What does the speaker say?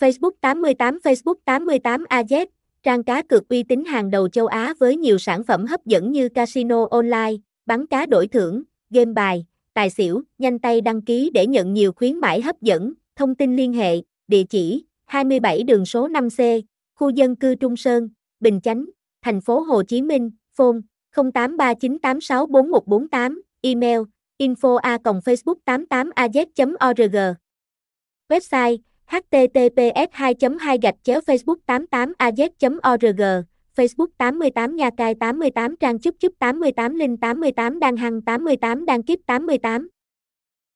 Facebook 88 Facebook 88 AZ, trang cá cược uy tín hàng đầu châu Á với nhiều sản phẩm hấp dẫn như casino online, bắn cá đổi thưởng, game bài, tài xỉu, nhanh tay đăng ký để nhận nhiều khuyến mãi hấp dẫn, thông tin liên hệ, địa chỉ 27 đường số 5C, khu dân cư Trung Sơn, Bình Chánh, thành phố Hồ Chí Minh, phone 0839864148, email info a facebook 88 az org. Website https 2 2 gạch chéo facebook 88 az org, Facebook 88 Nha Cai 88 Trang Chúc Chúc 88 Linh 88 Đăng Hăng 88 Đăng Kiếp 88